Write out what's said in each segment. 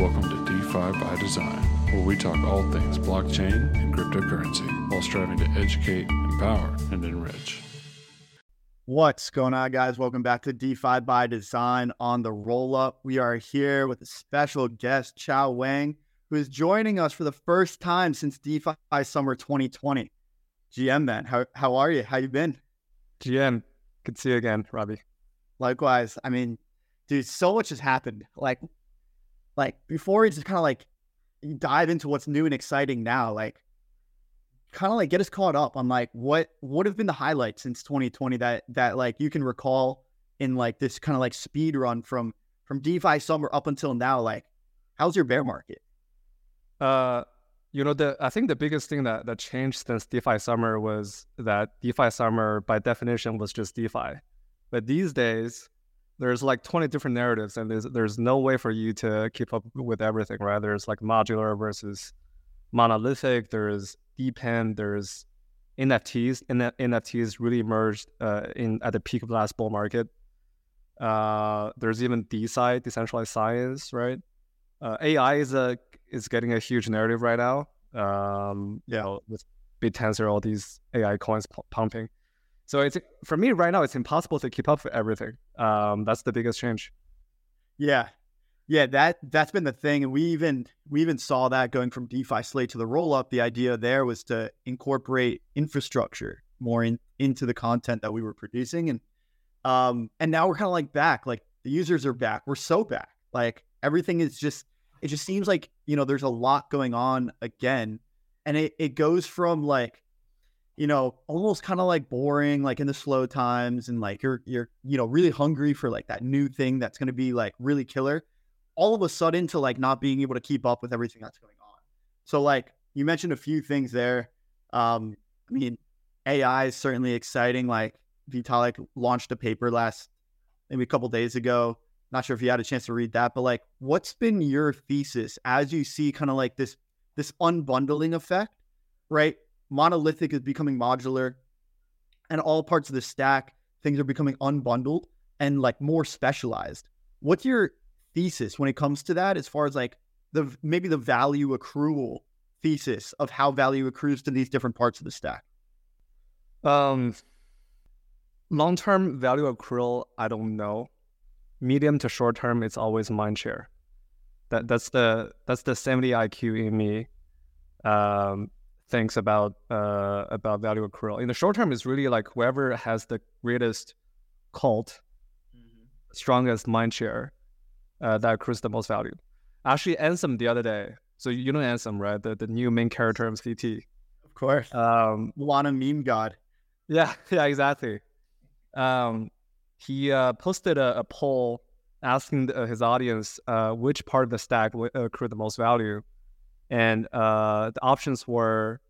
Welcome to DeFi by Design, where we talk all things blockchain and cryptocurrency while striving to educate, empower, and enrich. What's going on, guys? Welcome back to DeFi by Design on the roll up. We are here with a special guest, Qiao Wang, who is joining us for the first time since DeFi Summer 2020. GM, man, how, how are you? How you been? GM, good to see you again, Robbie. Likewise. I mean, dude, so much has happened. Like, like before we just kind of like dive into what's new and exciting now, like kind of like get us caught up on like what what have been the highlights since 2020 that that like you can recall in like this kind of like speed run from from DeFi summer up until now. Like, how's your bear market? Uh, you know, the I think the biggest thing that that changed since DeFi summer was that DeFi summer by definition was just DeFi, but these days there's like 20 different narratives and there's there's no way for you to keep up with everything right there's like modular versus monolithic there's depend there's nfts and nfts really emerged uh, in at the peak of the last bull market uh, there's even DeSci, decentralized science, right? Uh, AI is a is getting a huge narrative right now. Um, yeah, you know, with BitTensor, all these AI coins p- pumping. So it's for me right now, it's impossible to keep up with everything. Um, that's the biggest change. Yeah, yeah, that that's been the thing, and we even we even saw that going from DeFi slate to the roll up. The idea there was to incorporate infrastructure more in, into the content that we were producing, and um, and now we're kind of like back. Like the users are back. We're so back. Like everything is just. It just seems like you know there's a lot going on again, and it it goes from like you know, almost kind of like boring, like in the slow times, and like you're you're you know really hungry for like that new thing that's going to be like really killer. All of a sudden, to like not being able to keep up with everything that's going on. So like you mentioned a few things there. Um, I mean, AI is certainly exciting. Like Vitalik launched a paper last maybe a couple days ago. Not sure if you had a chance to read that, but like, what's been your thesis as you see kind of like this this unbundling effect, right? Monolithic is becoming modular. And all parts of the stack things are becoming unbundled and like more specialized. What's your thesis when it comes to that as far as like the maybe the value accrual thesis of how value accrues to these different parts of the stack? Um long-term value accrual i don't know. Medium to short term it's always mind share. That that's the that's the 70 iq in me. Um thinks about uh, about value accrual. In the short term, it's really like whoever has the greatest cult, mm-hmm. strongest mind share, uh, that accrues the most value. Actually, Ansem the other day. So you know Ansem, right? The the new main character of CT. Of course. Um, Lana meme god. Yeah, yeah, exactly. Um, he uh, posted a, a poll asking the, his audience uh, which part of the stack would accrue the most value and uh, the options were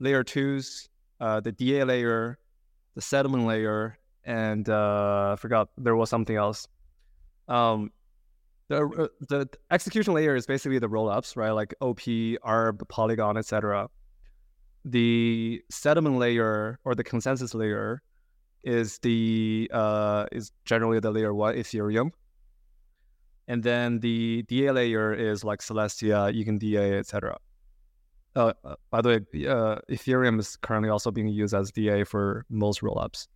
layer twos, uh, the DA layer, the settlement layer, and uh, I forgot there was something else. Um, the uh, the execution layer is basically the rollups, right? Like OP, ARB, Polygon, etc. The settlement layer or the consensus layer is the uh, is generally the layer one Ethereum. And then the DA layer is like Celestia, EigenDA, etc. Uh, uh, by the way, uh, Ethereum is currently also being used as DA for most rollups.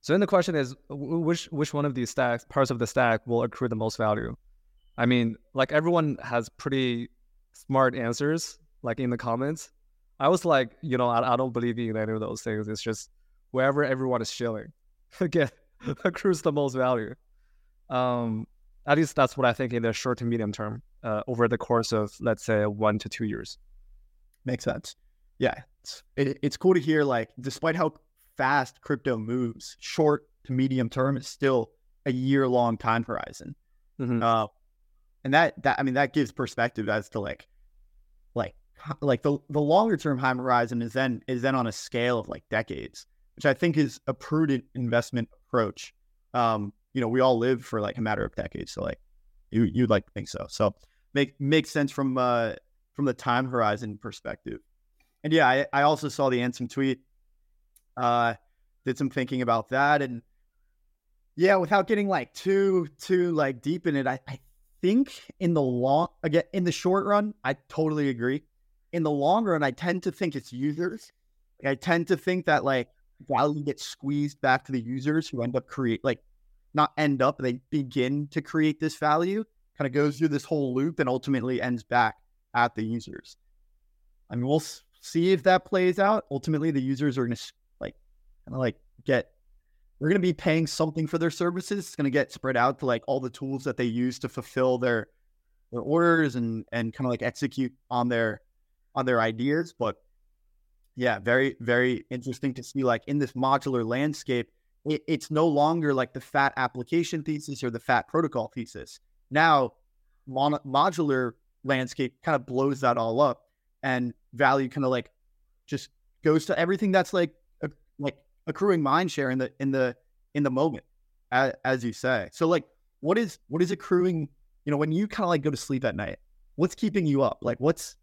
So then the question is, which which one of these stacks, parts of the stack, will accrue the most value? I mean, like everyone has pretty smart answers, like in the comments. I was like, you know, I, I don't believe in any of those things. It's just wherever everyone is chilling, again, accrues the most value. Um, at least that's what I think in the short to medium term uh, over the course of, let's say, one to two years. Makes sense. Yeah. It's, it, it's cool to hear, like, despite how fast crypto moves, short to medium term is still a year long time horizon. Mm-hmm. Uh, and that, that, I mean, that gives perspective as to like, like, like the, the longer term time horizon is then, is then on a scale of like decades, which I think is a prudent investment approach. Um, you know, we all live for like a matter of decades. So like you you'd like to think so. So make makes sense from uh from the time horizon perspective. And yeah, I, I also saw the Ansem tweet. Uh did some thinking about that and yeah, without getting like too too like deep in it, I, I think in the long again in the short run, I totally agree. In the long run, I tend to think it's users. I tend to think that like value gets squeezed back to the users who end up create like not end up, they begin to create this value, kind of goes through this whole loop and ultimately ends back at the users. I mean, we'll see if that plays out. Ultimately, the users are going to like kind of like get they're going to be paying something for their services. It's going to get spread out to like all the tools that they use to fulfill their their orders and and kind of like execute on their on their ideas. But yeah, very very interesting to see like in this modular landscape, it, it's no longer like the fat application thesis or the fat protocol thesis. Now, mon- modular landscape kind of blows that all up, and value kind of like just goes to everything that's like a, like accruing mind share in the in the in the moment, as, as you say. So like, what is what is accruing? You know, when you kind of like go to sleep at night, what's keeping you up? Like, what's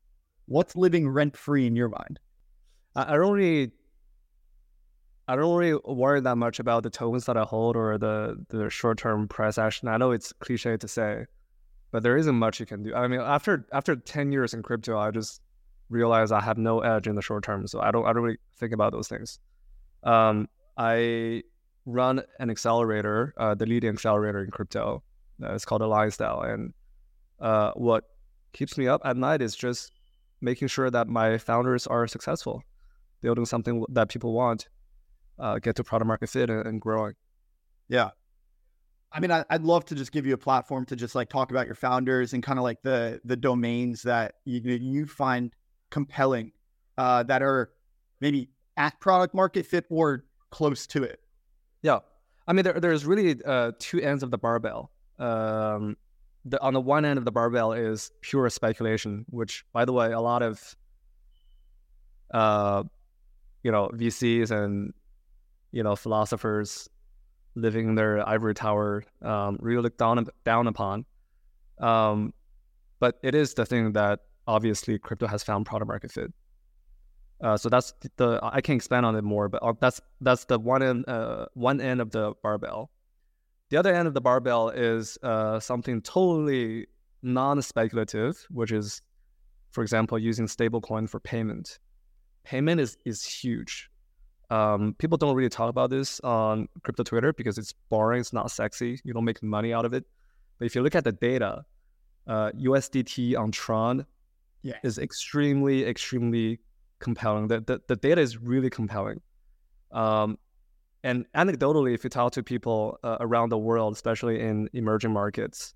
what's living rent free in your mind? I, I don't really I don't really worry that much about the tokens that I hold or the the short term price action. I know it's cliche to say, but there isn't much you can do. I mean, after after ten years in crypto, I just realized I have no edge in the short term, so I don't I don't really think about those things. Um, I run an accelerator, uh, the leading accelerator in crypto. Uh, it's called Alliance Style, and uh, what keeps me up at night is just making sure that my founders are successful, building something that people want, uh, get to product market fit and, and growing. Yeah. I mean, I, would love to just give you a platform to just like talk about your founders and kind of like the the domains that you you find compelling uh, that are maybe at product market fit or close to it. Yeah, I mean, there, there's really uh, two ends of the barbell. Um, the, on the one end of the barbell is pure speculation, which, by the way, a lot of uh, you know VCs and you know philosophers living in their ivory tower um, really look down down upon. Um, but it is the thing that obviously crypto has found product market fit. Uh, so that's the I can expand on it more, but uh, that's that's the one end uh, one end of the barbell. The other end of the barbell is uh, something totally non-speculative, which is, for example, using stablecoin for payment. Payment is is huge. Um, people don't really talk about this on crypto Twitter because it's boring, it's not sexy. You don't make money out of it. But if you look at the data, uh, USDT on Tron yeah. is extremely, extremely compelling. The, the, the data is really compelling. Um, and anecdotally, if you talk to people uh, around the world, especially in emerging markets,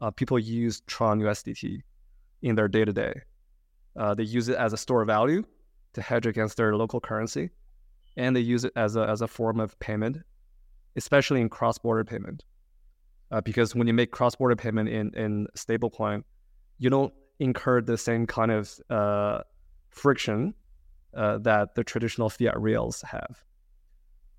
uh, people use Tron USDT in their day to day. They use it as a store of value to hedge against their local currency and they use it as a as a form of payment, especially in cross border payment. Uh, because when you make cross border payment in in stablecoin, you don't incur the same kind of uh, friction uh, that the traditional fiat rails have.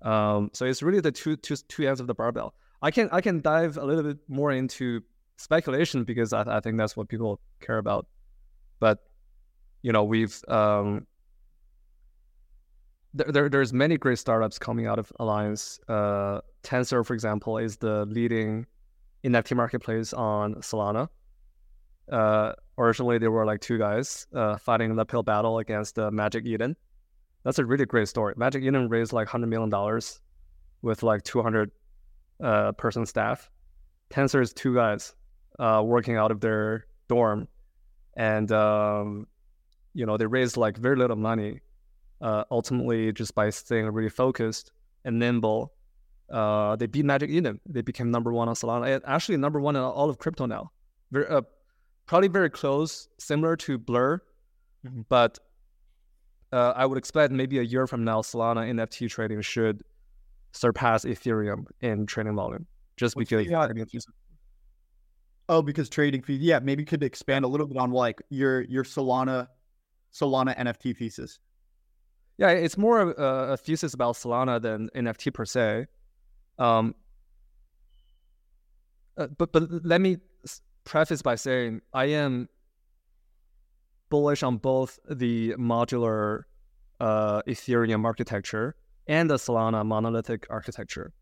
Um, so it's really the two, two, two ends of the barbell. I can I can dive a little bit more into speculation because I, I think that's what people care about. But you know we've um, there, there's many great startups coming out of Alliance. Uh, Tensor, for example, is the leading NFT marketplace on Solana. Uh, originally, there were like two guys uh, fighting an uphill battle against uh, Magic Eden. That's a really great story. Magic Eden raised like hundred million dollars with like 200 uh, person staff. Tensor is two guys uh, working out of their dorm, and um, you know they raised like very little money uh, ultimately just by staying really focused and nimble, uh, they beat Magic Eden. They became number one on Solana. And actually, number one in all of crypto now. Very, uh, probably very close, similar to Blur, mm-hmm. but uh, I would expect maybe a year from now, Solana NFT trading should surpass Ethereum in trading volume, just What's because. Yeah. Oh, because trading fees. Yeah, maybe could expand a little bit on like your your Solana Solana NFT thesis. Yeah, it's more a, a thesis about Solana than NFT per se. Um, uh, but but let me preface by saying I am bullish on both the modular uh, Ethereum architecture and the Solana monolithic architecture.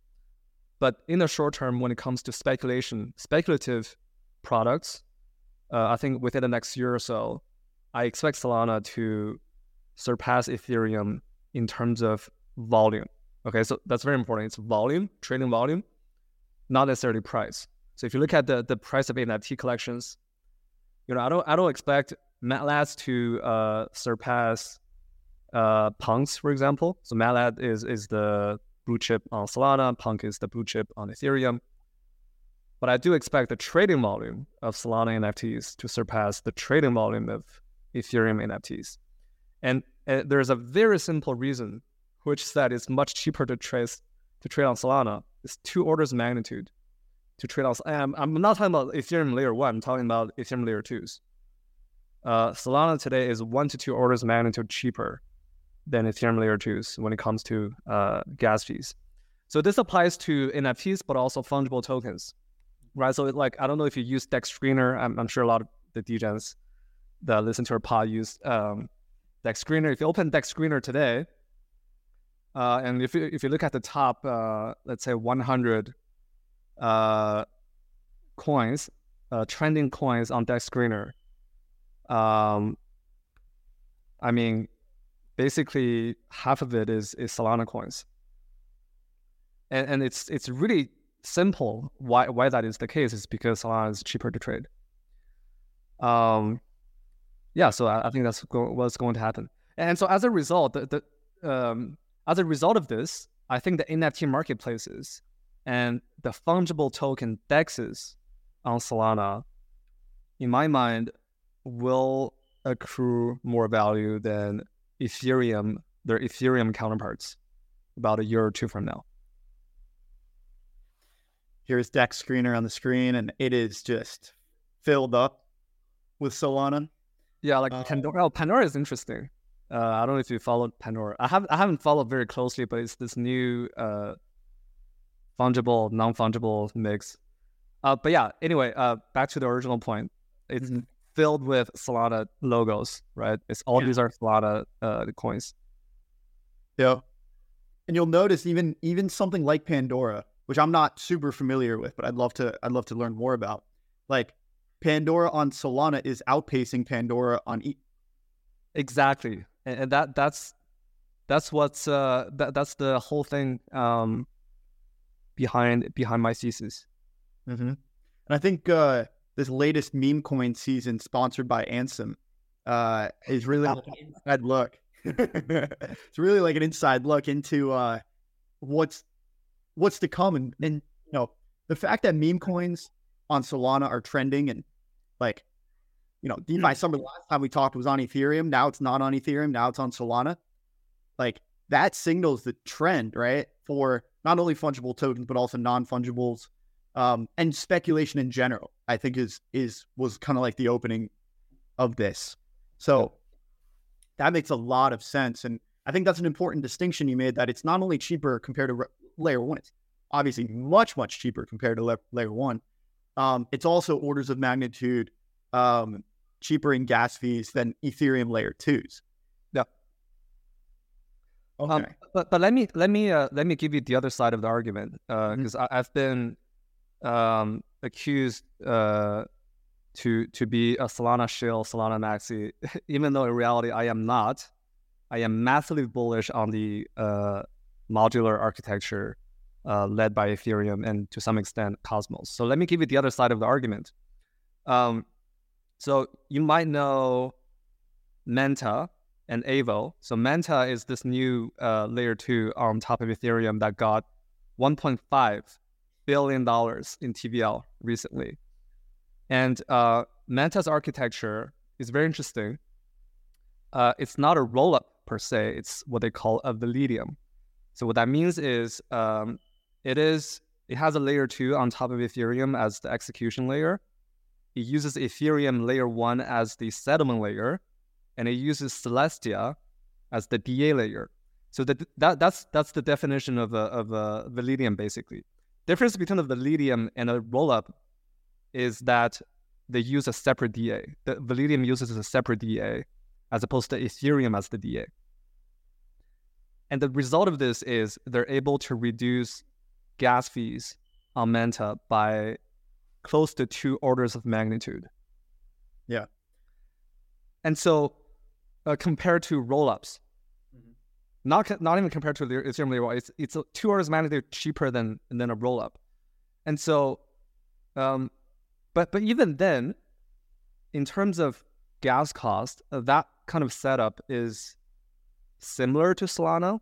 But in the short term, when it comes to speculation, speculative products, uh, I think within the next year or so, I expect Solana to surpass Ethereum in terms of volume. Okay, so that's very important. It's volume, trading volume, not necessarily price. So if you look at the the price of NFT collections, you know, I don't I don't expect Mad Lads to uh, surpass uh, Punks, for example. So Mad Lad is is the blue chip on Solana, Punk is the blue chip on Ethereum. But I do expect the trading volume of Solana NFTs to surpass the trading volume of Ethereum NFTs. And uh, there's a very simple reason, which is that it's much cheaper to trace to trade on Solana. It's two orders of magnitude to trade on. I'm, I'm not talking about Ethereum layer one. I'm talking about Ethereum layer twos. Uh, Solana today is one to two orders of magnitude cheaper than Ethereum layer twos when it comes to uh, gas fees. So this applies to NFTs, but also fungible tokens, right? So like I don't know if you use Dex Screener. I'm, I'm sure a lot of the DGens that listen to our pod use um, Dex Screener. If you open Dex Screener today, uh, and if you, if you look at the top, uh, let's say 100 uh, coins, uh, trending coins on Dex Screener, um, I mean, basically half of it is is Solana coins, and and it's it's really simple why why that is the case is because Solana is cheaper to trade. Um, yeah, so I, I think that's go- what's going to happen, and so as a result, the, the um, as a result of this, I think the NFT marketplaces and the fungible token dexes on Solana, in my mind, will accrue more value than Ethereum, their Ethereum counterparts, about a year or two from now. Here's Dex Screener on the screen, and it is just filled up with Solana. Yeah, like uh, Pandora. Oh, Pandora is interesting. Uh, I don't know if you followed Pandora. I have I haven't followed very closely, but it's this new uh, fungible non fungible mix. Uh, but yeah, anyway, uh, back to the original point. It's mm-hmm. filled with Solana logos, right? It's all yeah. these are Solana uh, coins. Yeah, and you'll notice even even something like Pandora, which I'm not super familiar with, but I'd love to I'd love to learn more about. Like Pandora on Solana is outpacing Pandora on E. Exactly, and, and that that's that's what's uh that, that's the whole thing um behind behind my thesis. Mm-hmm. And I think uh, this latest meme coin season, sponsored by Ansem, uh, is really like an inside look. it's really like an inside look into uh, what's what's to come, and, and you know the fact that meme coins on Solana are trending, and like you know DeFi Summer last time we talked was on Ethereum. Now it's not on Ethereum. Now it's on Solana. Like that signals the trend, right? For not only fungible tokens but also non-fungibles um, and speculation in general. I think is is was kind of like the opening of this. So that makes a lot of sense, and I think that's an important distinction you made. That it's not only cheaper compared to re- layer one; it's obviously much much cheaper compared to le- layer one. Um, it's also orders of magnitude um, cheaper in gas fees than Ethereum layer twos. Um, okay. Um, but but let me let me uh, let me give you the other side of the argument because uh, mm-hmm. I've been um, accused uh, to to be a Solana shill, Solana maxi, even though in reality I am not. I am massively bullish on the uh, modular architecture uh, led by Ethereum and to some extent Cosmos. So let me give you the other side of the argument. Um, so you might know Manta, and Aevo. So Manta is this new uh, layer two on top of Ethereum that got 1.5 billion dollars in TVL recently. And uh, Manta's architecture is very interesting. Uh, it's not a rollup per se; it's what they call a Validium. So what that means is um, it is it has a layer two on top of Ethereum as the execution layer. It uses Ethereum layer one as the settlement layer, and it uses Celestia as the DA layer. So that, that that's that's the definition of a of a Validium basically. Difference between a Validium and a rollup is that they use a separate DA. The Validium uses a separate DA as opposed to Ethereum as the DA. And the result of this is they're able to reduce gas fees on Manta by close to two orders of magnitude. Yeah. And so, uh, compared to rollups, Mhm. not not even compared to Ethereum layer it's it's two orders of magnitude cheaper than than a rollup. And so, um, but but even then, in terms of gas cost, uh, that kind of setup is similar to Solana.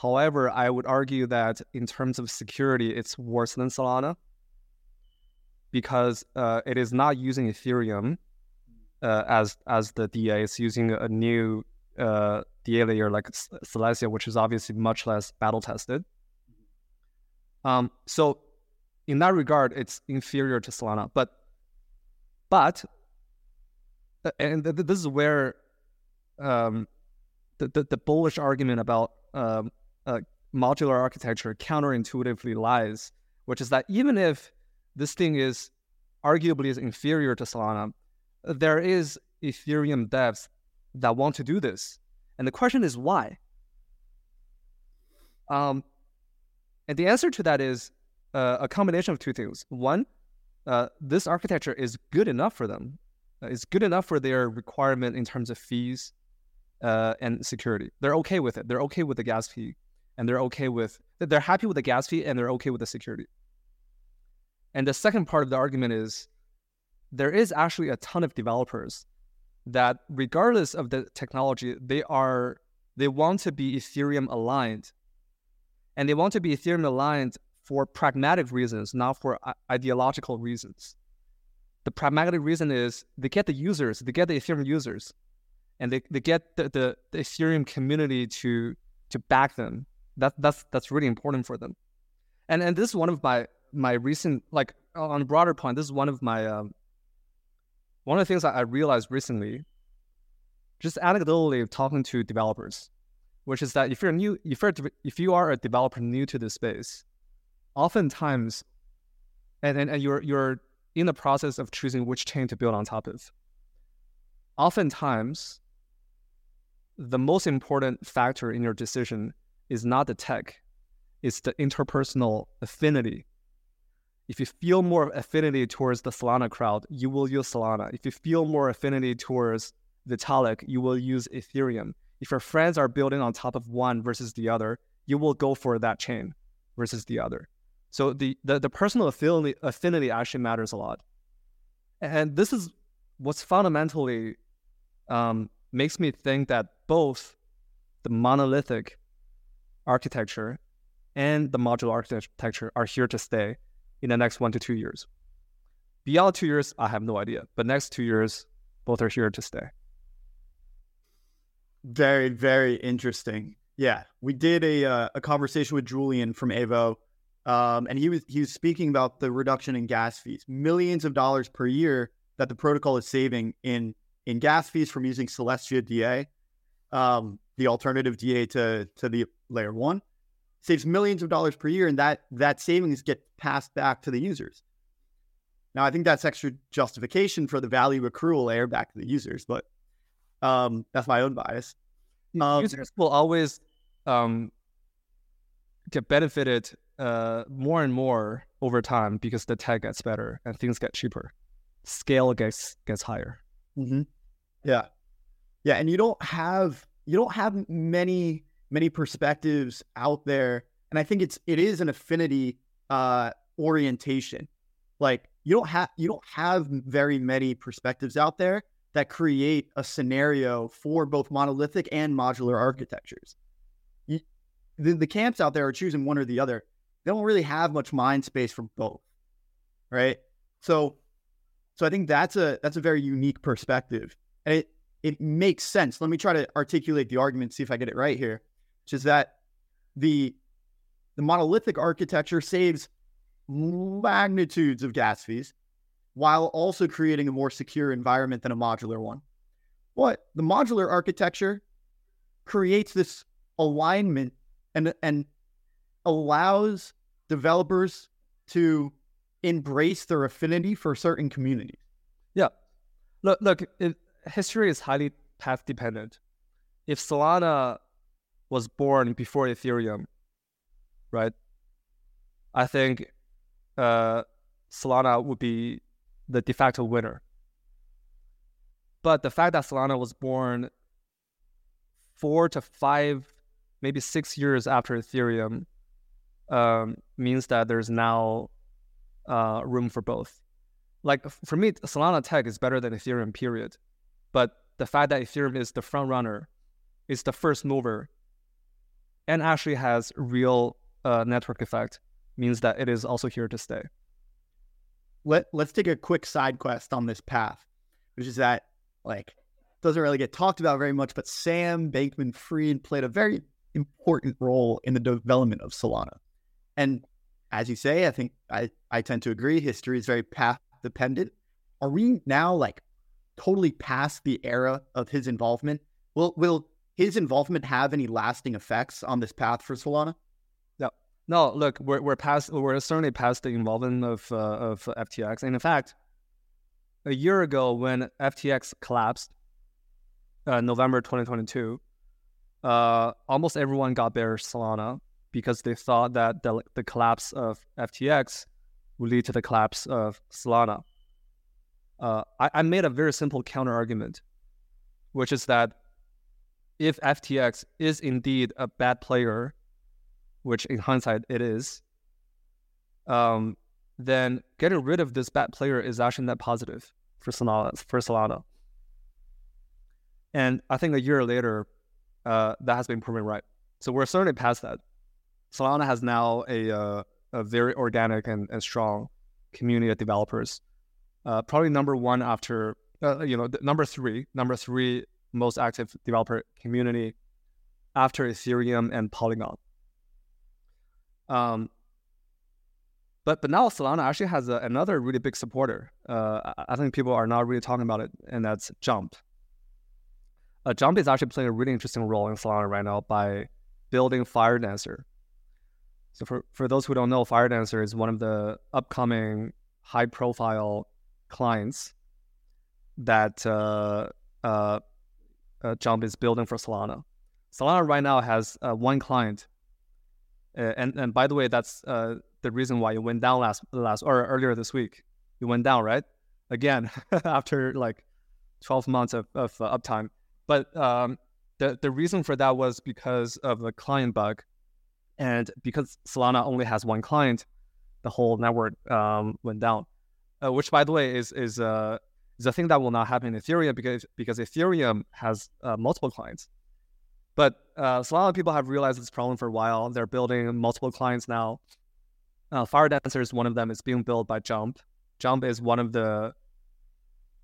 However, I would argue that in terms of security, it's worse than Solana because uh, it is not using Ethereum uh, as as the DA. It's using a new uh, DA layer like Celestia, which is obviously much less battle tested. Um, so in that regard, it's inferior to Solana. But but uh, and th- this is where um, the, the the bullish argument about um, uh, modular architecture counterintuitively lies, which is that even if this thing is arguably is inferior to Solana, there is Ethereum devs that want to do this, and the question is why. Um, and the answer to that is uh, a combination of two things. One, uh, this architecture is good enough for them. Uh, it's good enough for their requirement in terms of fees uh, and security. They're okay with it. They're okay with the gas fee, and they're okay with they're happy with the gas fee, and they're okay with the security. And the second part of the argument is there is actually a ton of developers that, regardless of the technology, they are they want to be Ethereum aligned, and they want to be Ethereum aligned for pragmatic reasons, not for uh, ideological reasons. The pragmatic reason is they get the users, they get the Ethereum users, and they, they get the, the, the Ethereum community to to back them. That that's that's really important for them. And and this is one of my my recent like on a broader point. This is one of my um, one of the things that I realized recently, just anecdotally talking to developers, which is that if you're new, if you're if you are a developer new to this space, oftentimes, and and, and you're you're in the process of choosing which chain to build on top of. Oftentimes, the most important factor in your decision is not the tech, it's the interpersonal affinity. If you feel more affinity towards the Solana crowd, you will use Solana. If you feel more affinity towards Vitalik, you will use Ethereum. If your friends are building on top of one versus the other, you will go for that chain versus the other. So the the, the personal affinity, affinity actually matters a lot. And this is what's fundamentally um, makes me think that both the monolithic architecture and the modular architecture are here to stay in the next one to two years. Beyond two years, I have no idea. But next two years, both are here to stay. Very, very interesting. Yeah, we did a uh, a conversation with Julian from Aevo, um, and he was he was speaking about the reduction in gas fees, millions of dollars per year that the protocol is saving in in gas fees from using Celestia DA, um, the alternative DA to to the layer one, saves millions of dollars per year, and that that savings get passed back to the users. Now, I think that's extra justification for the value accrual layer back to the users, but um, that's my own bias. Um, Users will always um, get benefited uh, more and more over time because the tech gets better and things get cheaper. Scale gets gets higher. Mm-hmm. Yeah, yeah, and you don't have you don't have many many perspectives out there, and I think it's it is an affinity uh, orientation. Like you don't have you don't have very many perspectives out there that create a scenario for both monolithic and modular architectures. You, the, the camps out there are choosing one or the other. They don't really have much mind space for both, right? So so I think that's a that's a very unique perspective, and it it makes sense. Let me try to articulate the argument, see if I get it right here, which is that the the monolithic architecture saves magnitudes of gas fees while also creating a more secure environment than a modular one. What the modular architecture creates this alignment and and allows developers to embrace their affinity for certain communities. Yeah. Look, look. It, history is highly path dependent. If Solana was born before Ethereum, right? I think uh, Solana would be the de facto winner. But the fact that Solana was born four to five, maybe six years after Ethereum um, means that there's now uh, room for both. Like for me, Solana tech is better than Ethereum, period. But the fact that Ethereum is the front runner, is the first mover, and actually has real uh, network effect, means that it is also here to stay. Let Let's take a quick side quest on this path, which is that like doesn't really get talked about very much, but Sam Bankman Fried played a very important role in the development of Solana. And as you say, I think I, I tend to agree. History is very path dependent. Are we now like totally past the era of his involvement? Will will his involvement have any lasting effects on this path for Solana? No, no. Look, we're we're past. We're certainly past the involvement of uh, of FTX. And in fact, a year ago when FTX collapsed, uh, November 2022, uh, almost everyone got bearish Solana because they thought that the, the collapse of FTX would lead to the collapse of Solana. Uh, I, I made a very simple counter argument, which is that if FTX is indeed a bad player, which in hindsight it is, um, then getting rid of this bad player is actually net positive for Solana. For Solana. And I think a year later, uh, that has been proven right. So we're certainly past that. Solana has now a, uh, a very organic and, and strong community of developers. Uh, probably number one after, uh, you know, number three, number three most active developer community after Ethereum and Polygon. Um, but but now Solana actually has a, another really big supporter. Uh, I think people are not really talking about it, and that's Jump. Uh, Jump is actually playing a really interesting role in Solana right now by building Firedancer. So for, for those who don't know, Firedancer is one of the upcoming high profile clients that uh, uh, uh, Jump is building for Solana. Solana right now has uh, one client, uh, and and by the way, that's uh, the reason why it went down last last or earlier this week. It went down right again after like twelve months of, of uptime. But um, the the reason for that was because of a client bug, and because Solana only has one client, the whole network um, went down. Uh, which, by the way, is is uh, a thing that will not happen in Ethereum because because Ethereum has uh, multiple clients. But uh, so a lot of people have realized this problem for a while. They're building multiple clients now. Uh, Firedancer is one of them. It's being built by Jump. Jump is one of the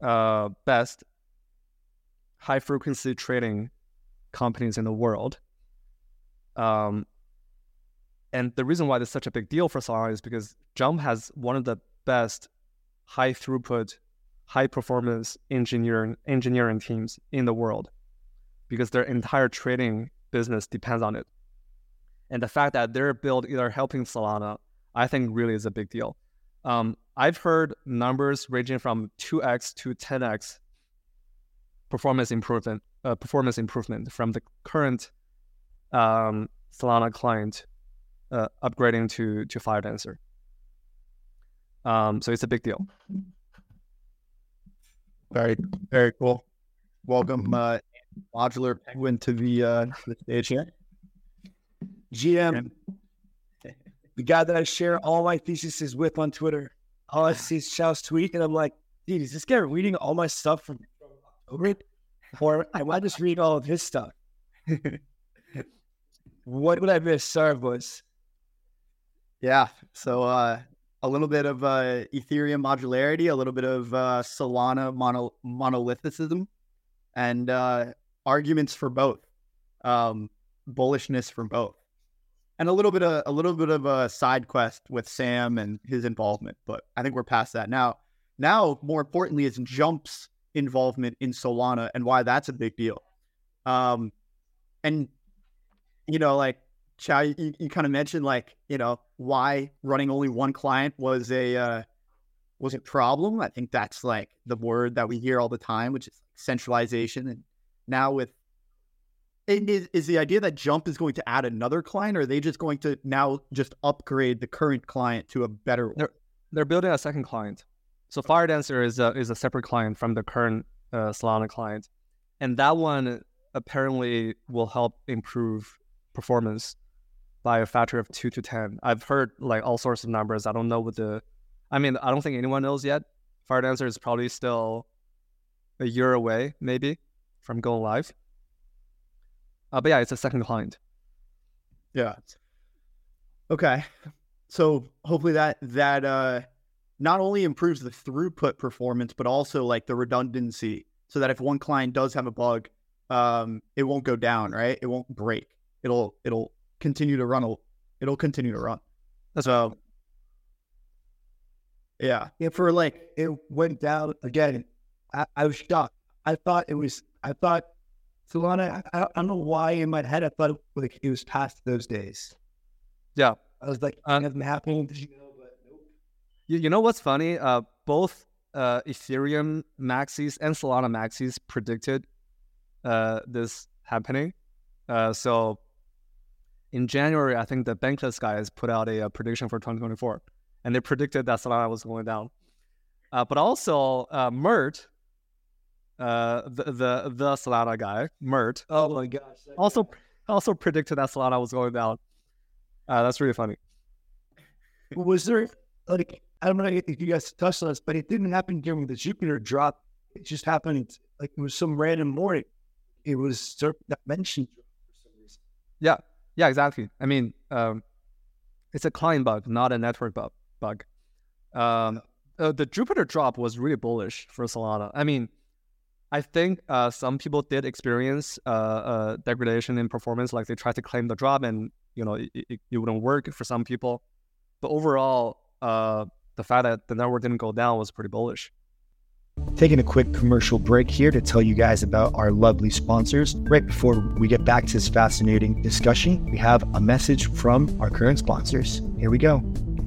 uh, best high frequency trading companies in the world. Um, and the reason why this is such a big deal for Solana is because Jump has one of the best high throughput high performance engineering engineering teams in the world because their entire trading business depends on it. And the fact that they're built either helping Solana, I think really is a big deal. Um, I've heard numbers ranging from 2x to 10x performance improvement, uh, performance improvement from the current um, Solana client uh, upgrading to to Firedancer. Um, so it's a big deal. Very, very cool. Welcome, uh, Modular Penguin, to the, uh, the stage here. GM, the guy that I share all my theses with on Twitter. All I see is Qiao's tweet, and I'm like, dude, is this guy reading all my stuff from October? Or am I just reading all of his stuff? what would I miss? Sorry, boys. Yeah. So uh, a little bit of uh, Ethereum modularity, a little bit of uh, Solana mono- monolithicism, and uh, arguments for both, um, bullishness for both, and a little bit of a little bit of a side quest with Sam and his involvement. But I think we're past that now. Now, more importantly, is Jump's involvement in Solana and why that's a big deal. Um, and you know, like Qiao, you, you kind of mentioned like you know why running only one client was a uh, was a problem. I think that's like the word that we hear all the time, which is centralization. And now with is, is the idea that Jump is going to add another client, or are they just going to now just upgrade the current client to a better one? They're, they're building a second client. So FireDancer is a is a separate client from the current uh, Solana client, and that one apparently will help improve performance by a factor of two to ten. I've heard like all sorts of numbers. I don't know what the, I mean, I don't think anyone knows yet. FireDancer is probably still a year away, maybe, from going live. Uh, but yeah, it's a second client. Yeah. Okay. So hopefully that that uh not only improves the throughput performance, but also like the redundancy, so that if one client does have a bug, um, it won't go down, right? It won't break. It'll it'll continue to run. It'll continue to run. So yeah, Yeah, for like it went down again. I, I was shocked. I thought it was. I thought Solana. I, I don't know why in my head I thought it, like it was past those days. Yeah. I was like, Uh, it hasn't happened. Did you know? But nope. You, you know what's funny? Uh, both uh, Ethereum maxis and Solana maxis predicted uh, this happening. Uh, so in January, I think the Bankless guys put out a, uh prediction for 2024, and they predicted that Solana was going down. Uh, but also, uh, Mert, uh, the, the the Solana guy, Mert, Oh my gosh. also guy. also predicted that Solana was going down. Uh, that's really funny. was there like I don't know if you guys touched on this, but it didn't happen during the Jupiter drop. It just happened like it was some random morning. It was that mentioned for some reason. Yeah, yeah, exactly. I mean, um, it's a client bug, not a network bug. Um, uh, the Jupiter drop was really bullish for Solana. I mean, I think uh, some people did experience uh, uh, degradation in performance, like they tried to claim the drop, and you know it, it, it wouldn't work for some people. But overall, uh, the fact that the network didn't go down was pretty bullish. Taking a quick commercial break here to tell you guys about our lovely sponsors. Right before we get back to this fascinating discussion, we have a message from our current sponsors. Here we go.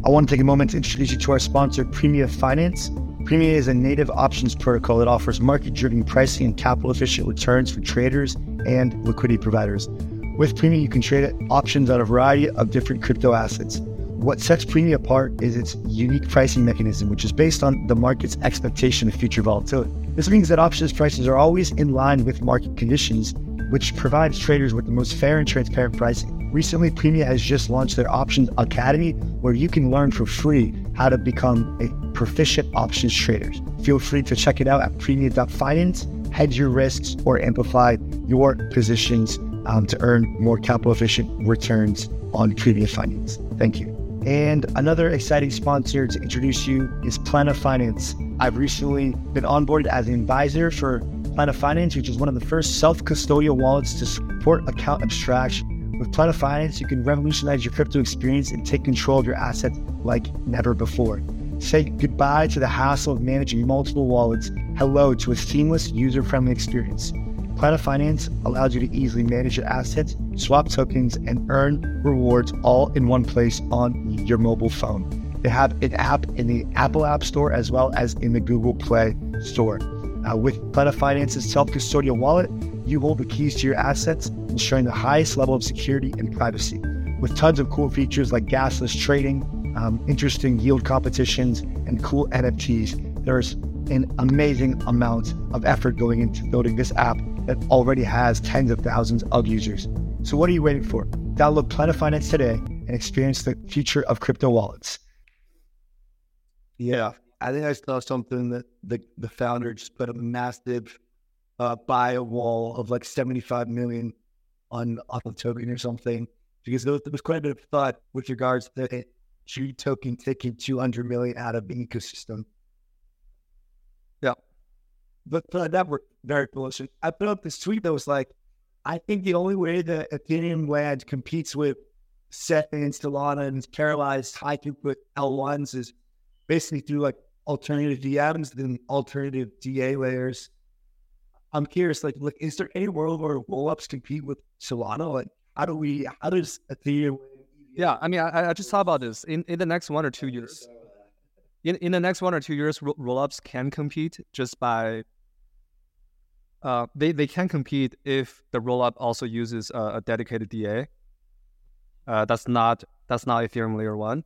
I want to take a moment to introduce you to our sponsor, Premia Finance. Premia is a native options protocol that offers market driven pricing and capital efficient returns for traders and liquidity providers. With Premia, you can trade options on a variety of different crypto assets. What sets Premia apart is its unique pricing mechanism, which is based on the market's expectation of future volatility. This means that options prices are always in line with market conditions, which provides traders with the most fair and transparent pricing. Recently, Premia has just launched their Options Academy, where you can learn for free how to become a proficient options trader. Feel free to check it out at premia.finance, hedge your risks, or amplify your positions um, to earn more capital efficient returns on Premia Finance. Thank you. And another exciting sponsor to introduce you is Plena Finance. I've recently been onboarded as an advisor for Plena Finance, which is one of the first self custodial wallets to support account abstraction. With Plena Finance, you can revolutionize your crypto experience and take control of your assets like never before. Say goodbye to the hassle of managing multiple wallets. Hello to a seamless, user friendly experience. Plena Finance allows you to easily manage your assets, swap tokens, and earn rewards all in one place on your mobile phone. They have an app in the Apple App Store as well as in the Google Play Store. Uh, with Plena Finance's self custodial wallet, you hold the keys to your assets, ensuring the highest level of security and privacy. With tons of cool features like gasless trading, um, interesting yield competitions, and cool NFTs, there's an amazing amount of effort going into building this app that already has tens of thousands of users. So what are you waiting for? Download Plena Finance today and experience the future of crypto wallets. Yeah, I think I saw something that the the founder just put a massive uh, buy wall of like seventy five million on on the token or something because there was, there was quite a bit of thought with regards to G token taking two hundred million out of the ecosystem. But uh, that were very bullish. I put up this tweet that was like, I think the only way that Ethereum land competes with Set and Solana and parallelized high throughput L1s is basically through like alternative VMs and alternative DA layers. I'm curious, like, like, is there any world where rollups compete with Solana? Like, how do we? How does Ethereum? Yeah, I mean, I, I just thought about this in, in the next one or two years. In in the next one or two years, ro- rollups can compete just by. Uh, they they can compete if the rollup also uses a, a dedicated DA. Uh, that's not that's not Ethereum layer one.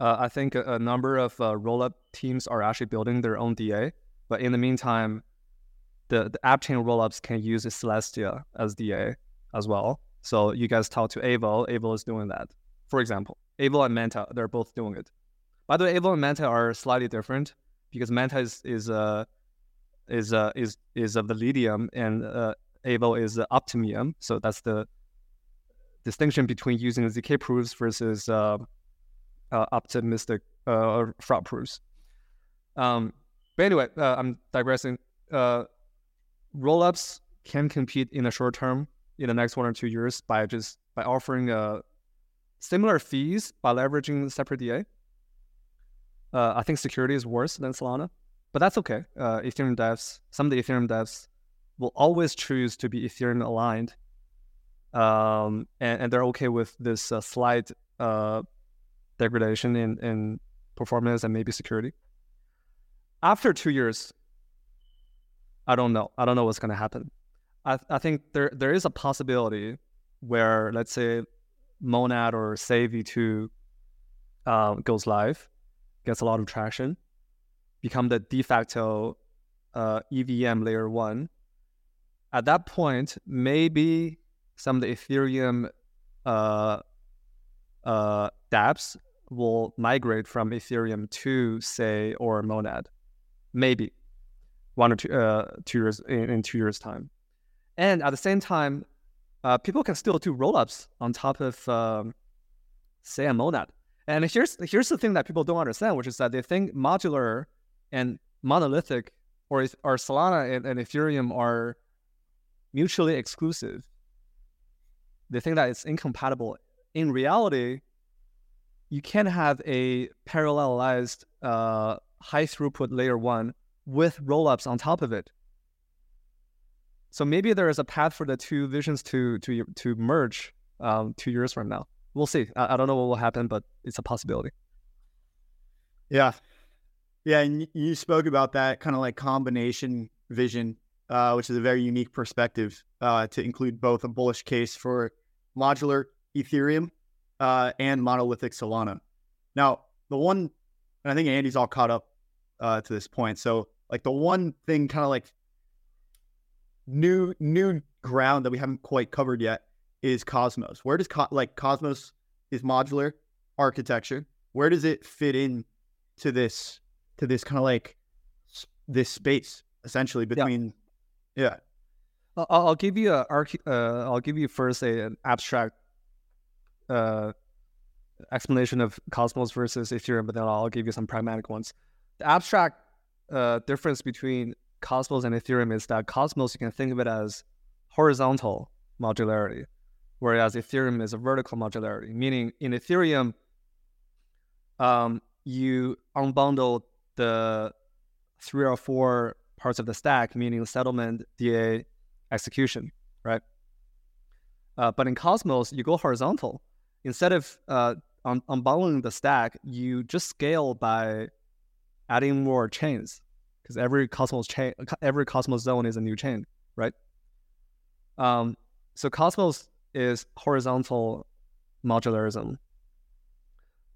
Uh, I think a, a number of uh, rollup teams are actually building their own DA, but in the meantime, the, the app chain rollups can use Celestia as DA as well. So you guys talk to Aevo, Aevo is doing that. For example, Aevo and Manta, they're both doing it. By the way, Aevo and Manta are slightly different because Manta is is uh, is uh, is is a Validium and uh, is Optimium. So that's the distinction between using ZK proofs versus uh, uh, optimistic uh, fraud proofs. Um, but anyway, uh, I'm digressing. Uh, rollups can compete in the short term in the next one or two years by just by offering uh, similar fees by leveraging separate DA. Uh, I think security is worse than Solana, but that's okay. Uh, Ethereum devs, some of the Ethereum devs will always choose to be Ethereum aligned, um, and, and, they're okay with this uh, slight uh, degradation in, in performance and maybe security. After two years, I don't know. I don't know what's going to happen. I, I think there there is a possibility where, let's say, Monad or Sei V2 uh, goes live, gets a lot of traction, become the de facto uh, EVM layer one. At that point, maybe some of the Ethereum uh, uh, dApps will migrate from Ethereum to Sei or Monad, maybe one or two uh, two years in, in two years time, and at the same time, uh, people can still do rollups on top of um, Sei and Monad. And here's here's the thing that people don't understand, which is that they think modular and monolithic or or Solana and, and Ethereum are mutually exclusive. They think that it's incompatible. In reality, you can have a parallelized uh, high throughput layer one with rollups on top of it. So maybe there is a path for the two visions to to to merge um, two years from now. We'll see. I, I don't know what will happen, but it's a possibility. Yeah, yeah, and you spoke about that kind of like combination vision, uh, which is a very unique perspective uh, to include both a bullish case for modular Ethereum uh, and monolithic Solana. Now, the one, and I think Andy's all caught up uh, to this point. So, like the one thing, kind of like new new ground that we haven't quite covered yet is Cosmos. Where does Co- like Cosmos is modular architecture? Where does it fit in to this to this kind of like this space essentially between? Yeah. yeah. I'll, I'll give you a uh, I'll give you first a, an abstract uh, explanation of Cosmos versus Ethereum, but then I'll give you some pragmatic ones. The abstract uh, difference between Cosmos and Ethereum is that Cosmos you can think of it as horizontal modularity, whereas Ethereum is a vertical modularity. Meaning in Ethereum, um, you unbundle the three or four parts of the stack, meaning settlement, DA, execution, right? Uh, but in Cosmos, you go horizontal instead of uh, un- unbundling the stack, you just scale by adding more chains because every Cosmos chain, every Cosmos zone is a new chain, right? Um, so Cosmos is horizontal modularism.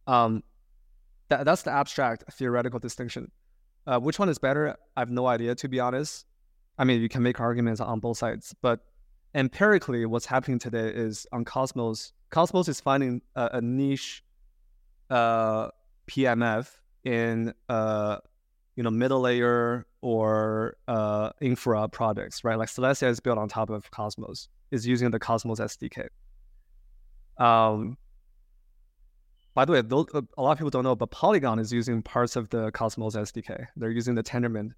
Um, that, that's the abstract theoretical distinction. Uh, which one is better? I have no idea, to be honest. I mean, you can make arguments on both sides, but empirically, what's happening today is on Cosmos, Cosmos is finding a, a niche uh, PMF in uh, you know middle layer or uh, infra products, right? Like Celestia is built on top of Cosmos, is using the Cosmos SDK. Um, by the way, those, a lot of people don't know, but Polygon is using parts of the Cosmos SDK. They're using the Tendermint.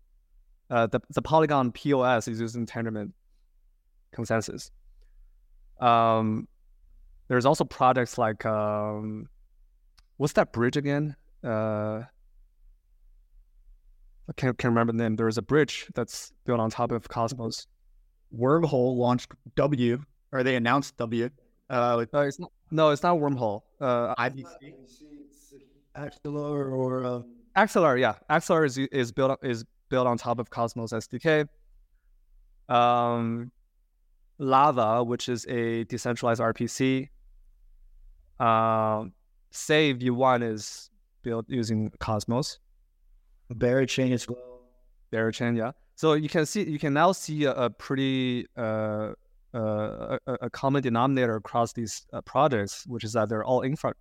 Uh, the, the Polygon POS is using Tendermint consensus. Um, there's also projects like um, what's that bridge again? Uh, I can't, can't remember the name. There's a bridge that's built on top of Cosmos. Wormhole launched W, or they announced W. Uh, uh it's not, no, it's not Wormhole. Uh, IBC. Axelar or uh... Axelar, yeah, Axelar is is built is built on top of Cosmos SDK. Um, Lava, which is a decentralized RPC. Um, Sei V1 is built using Cosmos, Berachain as well. Berachain, yeah. So you can see, you can now see a, a pretty uh, uh, a, a common denominator across these uh, projects, which is that they're all infra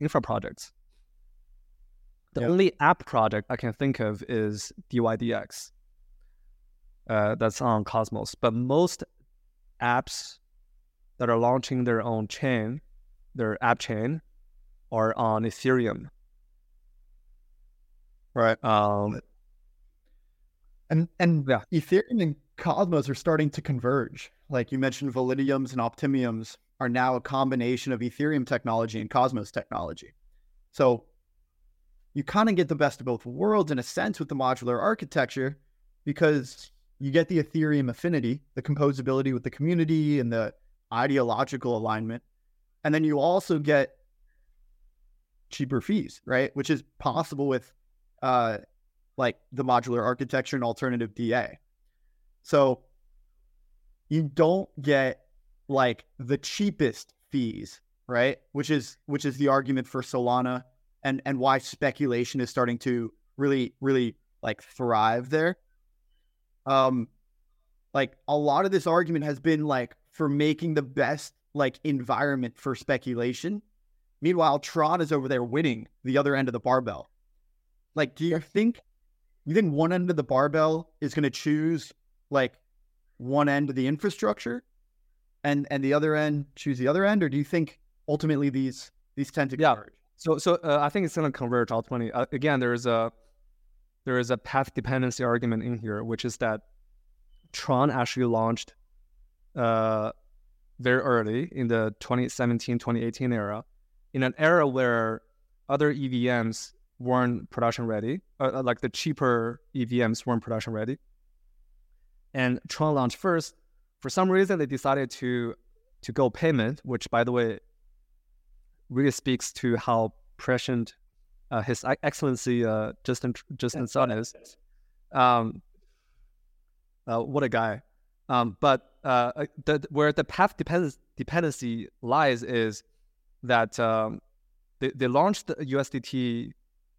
infra projects. The Yep. only app project I can think of is DYDX. Uh, that's on Cosmos, but most apps that are launching their own chain, their app chain, are on Ethereum. Right. Um, And and Yeah. Ethereum Cosmos are starting to converge. Like you mentioned, Validiums and Optimiums are now a combination of Ethereum technology and Cosmos technology. So you kind of get the best of both worlds in a sense with the modular architecture because you get the Ethereum affinity, the composability with the community and the ideological alignment. And then you also get cheaper fees, right? Which is possible with uh, like the modular architecture and alternative DA. So you don't get like the cheapest fees, right? Which is which is the argument for Solana and and why speculation is starting to really really like thrive there. Um like a lot of this argument has been like for making the best like environment for speculation. Meanwhile, Tron is over there winning the other end of the barbell. Like, do you think you think one end of the barbell is going to choose like one end of the infrastructure, and and the other end choose the other end, or do you think ultimately these these tend to Yeah. converge? So, so uh, I think it's going to converge ultimately. Uh, again, there is a there is a path dependency argument in here, which is that Tron actually launched uh, very early in the 2017 2018 era, in an era where other EVMs weren't production ready, uh, like the cheaper EVMs weren't production ready. And Tron launched first. For some reason, they decided to to go payment, which, by the way, really speaks to how prescient uh, His Excellency uh, Justin Justin Sun is. Um, uh, what a guy! Um, but uh, uh, the, where the path dependence, dependency lies is that um, they, they launched the USDT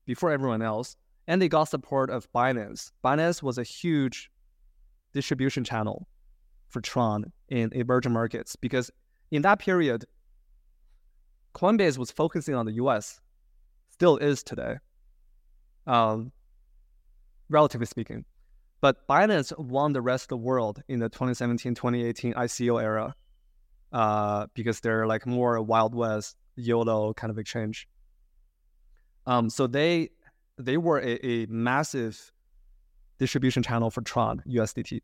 before everyone else, and they got support of Binance. Binance was a huge distribution channel for Tron in emerging markets because in that period, Coinbase was focusing on the US, still is today, um, relatively speaking. But Binance won the rest of the world in the 2017 2018 ICO era uh, because they're like more Wild West, YOLO kind of exchange. Um, so they they were a, a massive distribution channel for Tron USDT.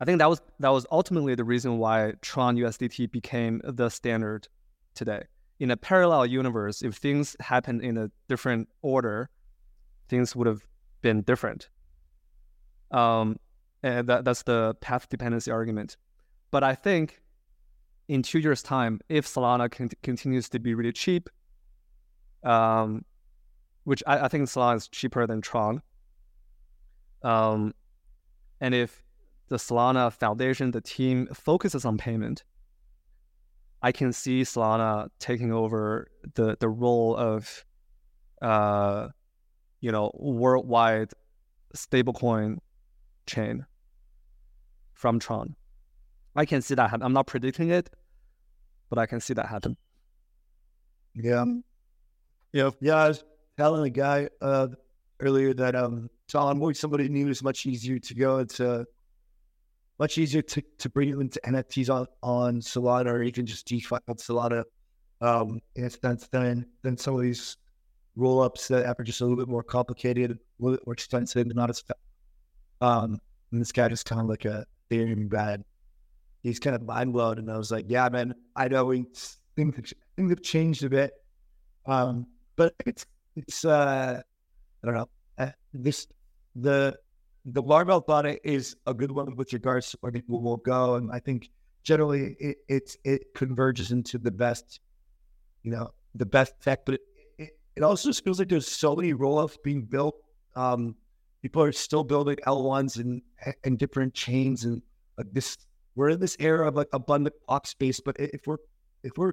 I think that was that was ultimately the reason why Tron USDT became the standard today. In a parallel universe, if things happened in a different order, things would have been different. Um, and that, that's the path dependency argument. But I think in two years' time, if Solana con- continues to be really cheap, um, which I, I think Solana is cheaper than Tron, um, and if the Solana Foundation, the team focuses on payment, I can see Solana taking over the the role of, uh, you know, worldwide stablecoin chain from Tron. I can see that happen. I'm not predicting it, but I can see that happen. Yeah. Yeah. Yeah. I was telling a guy uh, earlier that um, to onboard somebody new is much easier to go. Uh, much easier to, to bring you into NFTs on, on Solana or even just DeFi on Solana um, in a sense than, than some of these roll ups that are just a little bit more complicated, a little bit more expensive, and not as. Um, and this guy just kind of like a Ethereum bad. He's kind of mind blown. And I was like, yeah, man, I know we things, things have changed a bit. Um, but it's, it's, uh, I don't know. Uh, this, the, the barbell body is a good one with regards to where people will go. And I think generally it, it's, it converges into the best, you know, the best tech, but it, it, it also feels like there's so many roll-ups being built. Um, people are still building L1s and, and different chains and like this, we're in this era of like abundant block space, but if we're, if we're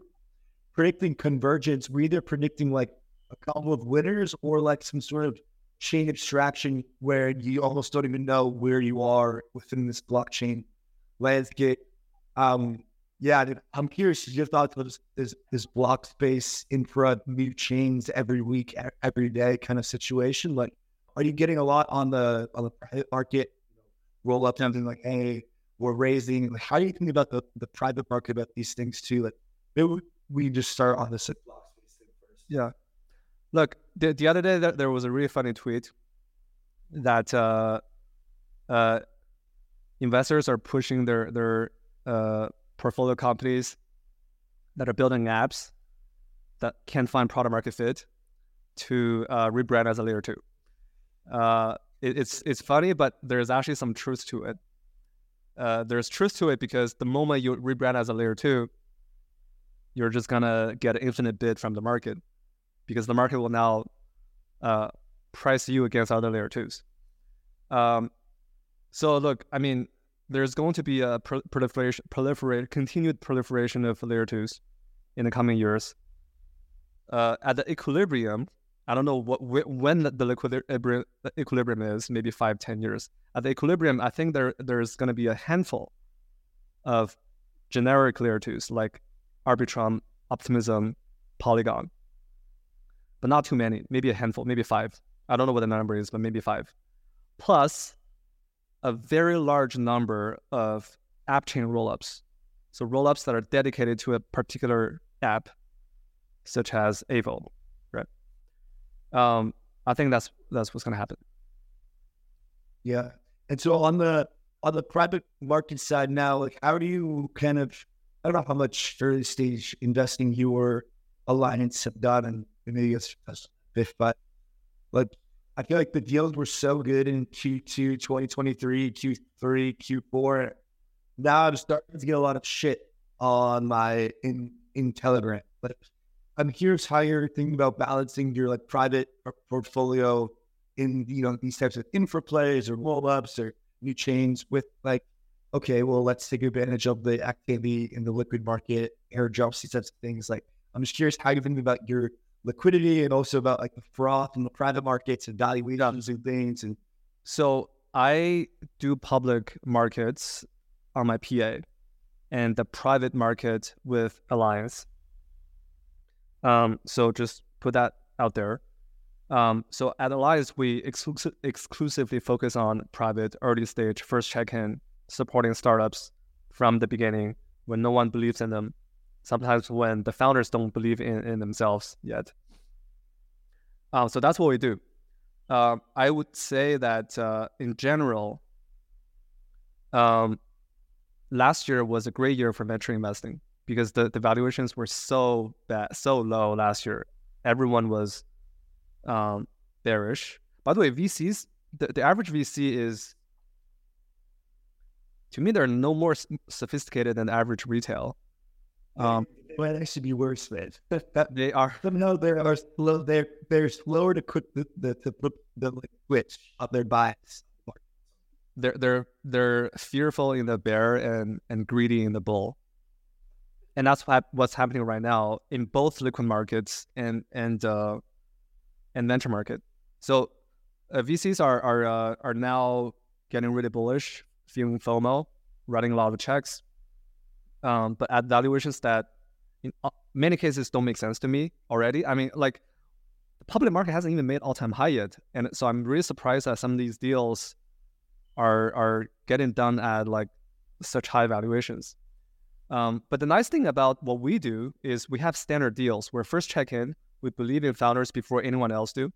predicting convergence, we're either predicting like a couple of winners or like some sort of chain abstraction where you almost don't even know where you are within this blockchain landscape. Um, yeah, I'm curious your thoughts on this, this, this block space infra new chains every week, every day kind of situation. Like, are you getting a lot on the on the private market roll up something like, hey, we're raising? Like, how do you think about the, the private market about these things too? Like, maybe we just start on the block space thing first. Yeah. Look, the, the other day there was a really funny tweet that uh, uh, investors are pushing their their uh, portfolio companies that are building apps that can't find product market fit to uh, rebrand as a layer two. Uh, it, it's it's funny, but there's actually some truth to it. Uh, there's truth to it because the moment you rebrand as a layer two, you're just gonna get an infinite bid from the market because the market will now uh, price you against other layer twos. Um, so look, I mean, there's going to be a proliferation, proliferate, continued proliferation of layer twos in the coming years. Uh, at the equilibrium, I don't know what when the equilibrium, equilibrium is, maybe five, ten years. At the equilibrium, I think there there's going to be a handful of generic layer twos like Arbitrum, Optimism, Polygon but not too many, maybe a handful, maybe five. I don't know what the number is, but maybe five. Plus a very large number of app chain rollups. So rollups that are dedicated to a particular app, such as Aevo, right? Um, I think that's that's what's gonna happen. Yeah. And so on the on the private market side now, like how do you kind of I don't know how much early stage investing your alliance have done and maybe it's uh, fifth, but like I feel like the deals were so good in Q2 2023, Q3, Q4. Now I'm starting to get a lot of shit on my in in Telegram. But I'm curious how you're thinking about balancing your like private portfolio in you know these types of infra plays or roll ups or new chains with like okay, well let's take advantage of the activity in the liquid market, airdrops, these types of things. Like I'm just curious how you think about your liquidity and also about like the froth in the private markets and valuations and things. And so I do public markets on my PA and the private market with Alliance. Um, so just put that out there. Um, so at Alliance, we exclusive, exclusively focus on private, early stage, first check in, supporting startups from the beginning when no one believes in them sometimes when the founders don't believe in, in themselves yet. Um, so that's what we do. Uh, I would say that uh, in general, um, last year was a great year for venture investing because the, the valuations were so bad, so low last year. Everyone was um, bearish. By the way, VCs, the, the average VC is, to me, they're no more sophisticated than average retail. Um, well, they should be worse than they are. Somehow they are slow. They're they're slower to quit the the to flip the switch of their bias. They're they're they're fearful in the bear and and greedy in the bull, and that's what what's happening right now in both liquid markets and and uh, and venture market. So uh, VCs are are uh, are now getting really bullish, feeling FOMO, writing a lot of checks, um, but at valuations that in uh, many cases don't make sense to me already. I mean, like the public market hasn't even made all time high yet, and so I'm really surprised that some of these deals are are getting done at like such high valuations. Um, but the nice thing about what we do is we have standard deals. We're first check in. We believe in founders before anyone else do,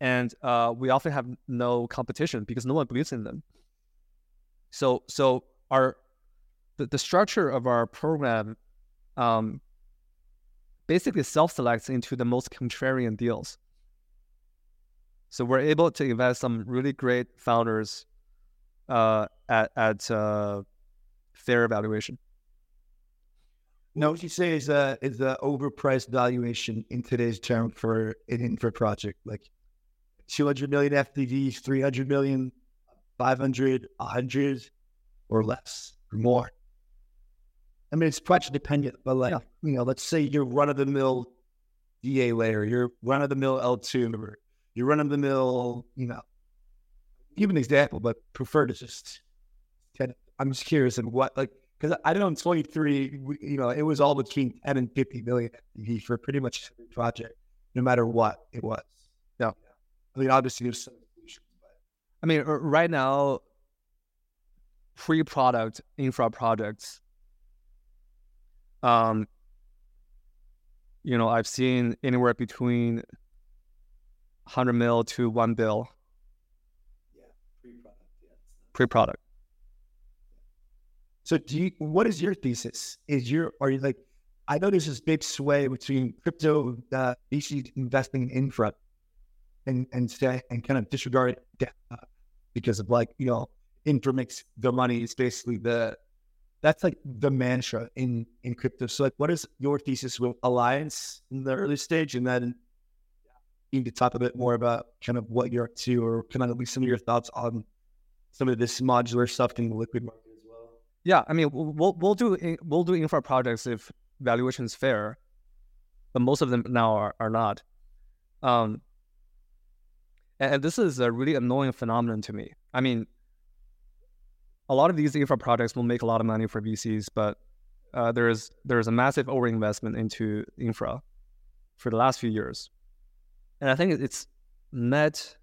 and uh, we often have no competition because no one believes in them. So so our the, the structure of our program um, basically self-selects into the most contrarian deals. So we're able to invest some really great founders uh, at at uh, fair valuation. Now, what you say is a is a overpriced valuation in today's term for an infra project, like two hundred million FDVs, 300 million, 500, 100, or less, or more. I mean, it's project dependent, but like, yeah. you know, let's say you're run of the mill DA layer, you're run of the mill L2, or your run of the mill, you know, give an example, but prefer to just, I'm just curious and what, like, because I don't know in 23, you know, it was all between 10 and 50 million for pretty much every project, no matter what it was. Yeah. I mean, obviously there's some solutions, but. I mean, right now, pre-product infra projects, um, you know, I've seen anywhere between 100 mil to 1 bill. Yeah, pre-product. Yeah. Pre-product. So do you, what is your thesis? Is your, are you like, I know there's this big sway between crypto, uh, VC investing in infra and, and say, and kind of disregard it uh, because of like, you know, infra makes the money is basically the, that's like the mantra in, in crypto. So like, what is your thesis with Alliance in the early stage? And then you need to talk a bit more about kind of what you're up to or kind of at least some of your thoughts on some of this modular stuff in the liquid market. As well. Yeah, I mean, we'll we'll do we'll do infra projects if valuation is fair, but most of them now are, are not. Um, and this is a really annoying phenomenon to me. I mean, a lot of these infra projects will make a lot of money for VCs, but uh, there's there's a massive overinvestment into infra for the last few years, and I think it's net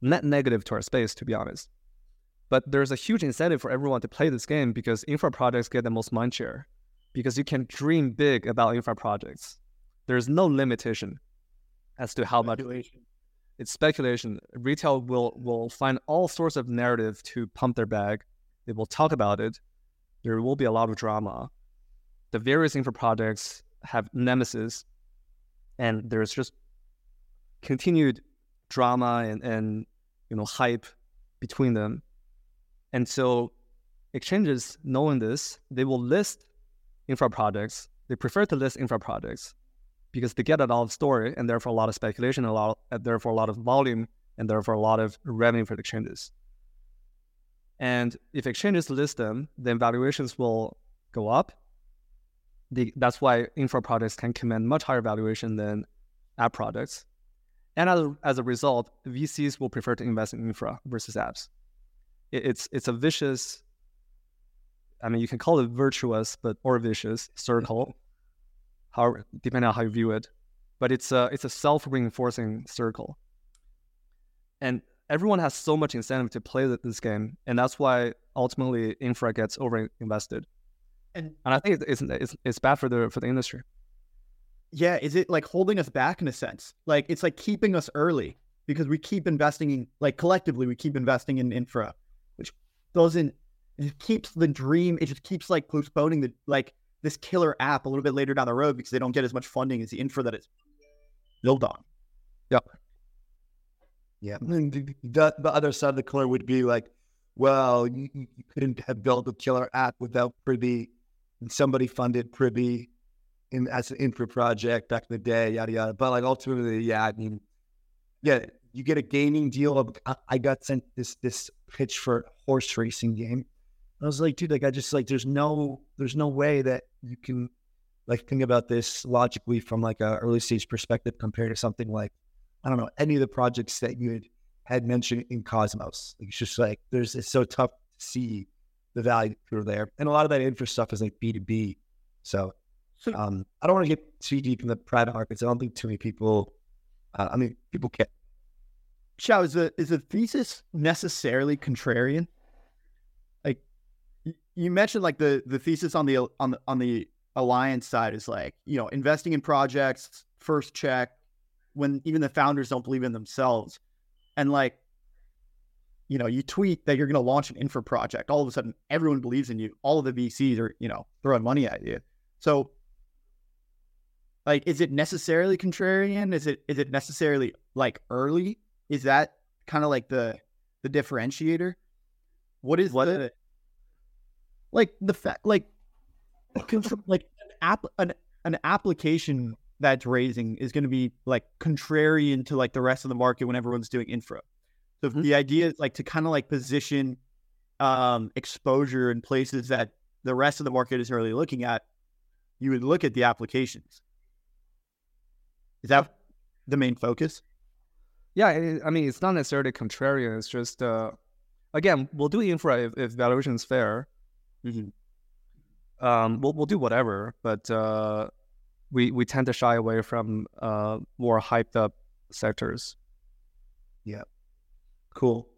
net negative to our space, to be honest. But there's a huge incentive for everyone to play this game because infra projects get the most mind share. Because you can dream big about infra projects. There's no limitation as to how much it's speculation. Retail will will find all sorts of narrative to pump their bag. They will talk about it. There will be a lot of drama. The various infra projects have nemesis, and there's just continued drama and, and you know hype between them. And so exchanges, knowing this, they will list infra projects. They prefer to list infra projects because they get a lot of story and therefore a lot of speculation, a lot, and therefore a lot of volume, and therefore a lot of revenue for the exchanges. And if exchanges list them, then valuations will go up. The, that's why infra projects can command much higher valuation than app projects. And as a, as a result, VCs will prefer to invest in infra versus apps it's it's a vicious I mean you can call it virtuous but or vicious circle how depending on how you view it but it's a it's a self-reinforcing circle. And everyone has so much incentive to play this game and that's why ultimately infra gets over invested and and I think it's, it's it's bad for the for the industry. Yeah is it like holding us back in a sense? Like it's like keeping us early because we keep investing in like collectively we keep investing in infra which doesn't it keeps the dream it just keeps like postponing the like this killer app a little bit later down the road because they don't get as much funding as the infra that it's built on yep yeah the, the, the other side of the coin would be like well you, you couldn't have built a killer app without privy and somebody funded privy in as an infra project back in the day yada yada but like ultimately yeah i mean yeah you get a gaming deal. Of, I got sent this this pitch for horse racing game. I was like, dude, like I just like there's no there's no way that you can like think about this logically from like a early stage perspective compared to something like I don't know any of the projects that you had, had mentioned in Cosmos. Like, it's just like there's it's so tough to see the value through there, and a lot of that infra stuff is like B two B. So, um, I don't want to get too deep in the private markets. I don't think too many people. Uh, I mean, people care Qiao, is the is the thesis necessarily contrarian? You mentioned, like the the thesis on the on the on the alliance side is like you know investing in projects first check when even the founders don't believe in themselves, and like you know you tweet that you're going to launch an infra project, all of a sudden everyone believes in you. All of the VCs are you know throwing money at you. So like is it necessarily contrarian? Is it is it necessarily like early? Is that kind of like the the differentiator? What is what the like the fact like like an app an, an application that's raising is going to be like contrarian to like the rest of the market when everyone's doing infra. So mm-hmm. the idea is like to kind of like position um, exposure in places that the rest of the market isn't really looking at. you would look at the applications. Is that the main focus? Yeah, it, I mean, it's not necessarily contrarian. It's just, uh, again, we'll do infra if, if valuation is fair. Um, we'll we'll do whatever, but uh, we we tend to shy away from uh, more hyped up sectors. Yeah, cool.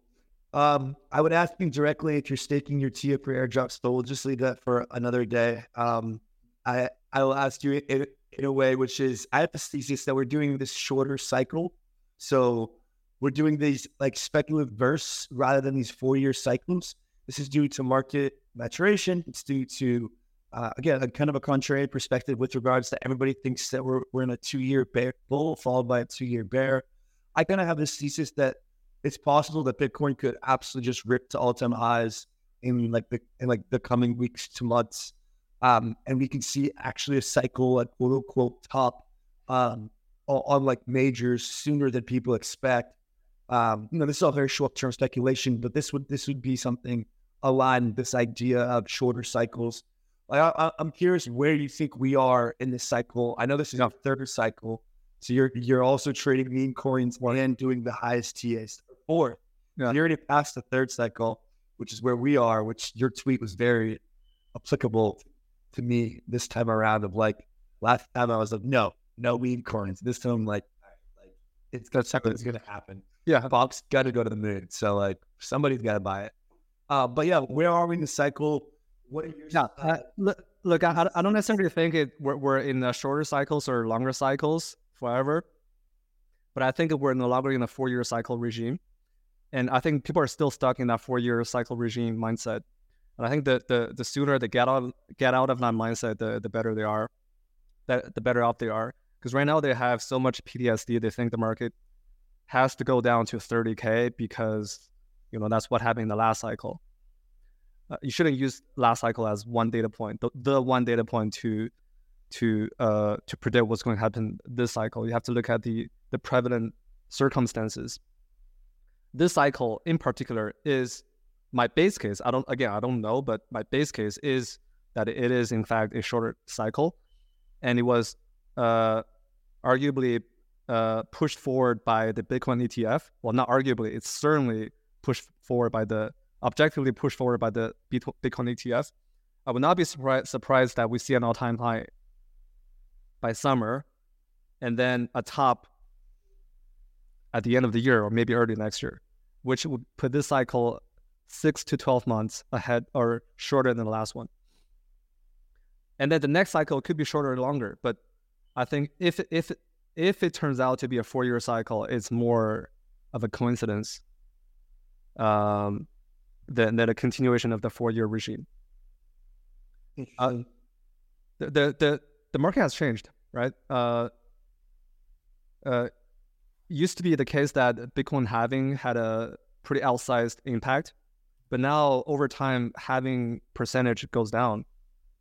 Um, I would ask you directly if you're staking your TIA for airdrops, but we'll just leave that for another day. Um, I I will ask you in, in a way which is I have this thesis that we're doing this shorter cycle, so we're doing these like speculative bursts rather than these four year cycles. This is due to market maturation. It's due to uh, again a kind of a contrary perspective with regards to everybody thinks that we're we're in a two year bear bull followed by a two year bear. I kind of have this thesis that it's possible that Bitcoin could absolutely just rip to all time highs in like the in like the coming weeks to months, um, and we can see actually a cycle at quote unquote top um, on, on like majors sooner than people expect. Um, you know, this is all very short term speculation, but this would this would be something aligned this idea of shorter cycles. I, I, I'm curious where you think we are in this cycle. I know this is our third cycle, so you're you're also trading meme coins and doing the highest TAs. Fourth, Yeah. you're already past the third cycle, which is where we are. Which your tweet was very applicable to me this time around. Of like last time I was like, no, no meme coins. This time, I'm like, like it's that's something's gonna happen. Yeah, Bob's got to go to the moon, so like somebody's got to buy it. Uh, but yeah, where are we in the cycle? What are your Yeah, uh, look, look, I, I don't necessarily think it we're, we're in the shorter cycles or longer cycles forever, but I think we're no longer in a four-year cycle regime, and I think people are still stuck in that four-year cycle regime mindset. And I think that the the sooner they get out get out of that mindset, the the better they are, that the better off they are. Because right now they have so much PTSD, they think the market has to go down to 30k because you know that's what happened in the last cycle uh, you shouldn't use last cycle as one data point, the, the one data point to to uh, to predict what's going to happen this cycle. You have to look at the the prevalent circumstances. This cycle in particular is my base case. I don't again I don't know, but my base case is that it is in fact a shorter cycle, and it was uh, arguably uh, pushed forward by the Bitcoin ETF. Well, not arguably, it's certainly pushed forward by the objectively pushed forward by the Bitcoin ETF. I would not be surprised surprised that we see an all-time high by summer, and then a top at the end of the year or maybe early next year, which would put this cycle six to twelve months ahead or shorter than the last one. And then the next cycle could be shorter or longer, but I think if if if it turns out to be a four-year cycle, it's more of a coincidence um, than, than a continuation of the four-year regime. Uh, the, the the the market has changed, right? Uh, uh, used to be the case that Bitcoin halving had a pretty outsized impact, but now over time, halving percentage goes down,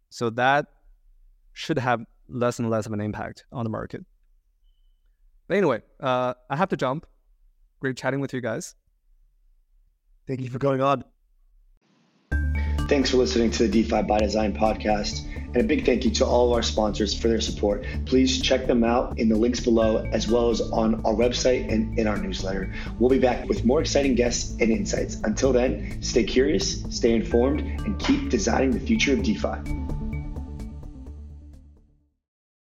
so that should have less and less of an impact on the market. But anyway, uh, I have to jump. Great chatting with you guys. Thank you for going on. Thanks for listening to the DeFi by Design podcast. And a big thank you to all of our sponsors for their support. Please check them out in the links below, as well as on our website and in our newsletter. We'll be back with more exciting guests and insights. Until then, stay curious, stay informed, and keep designing the future of DeFi.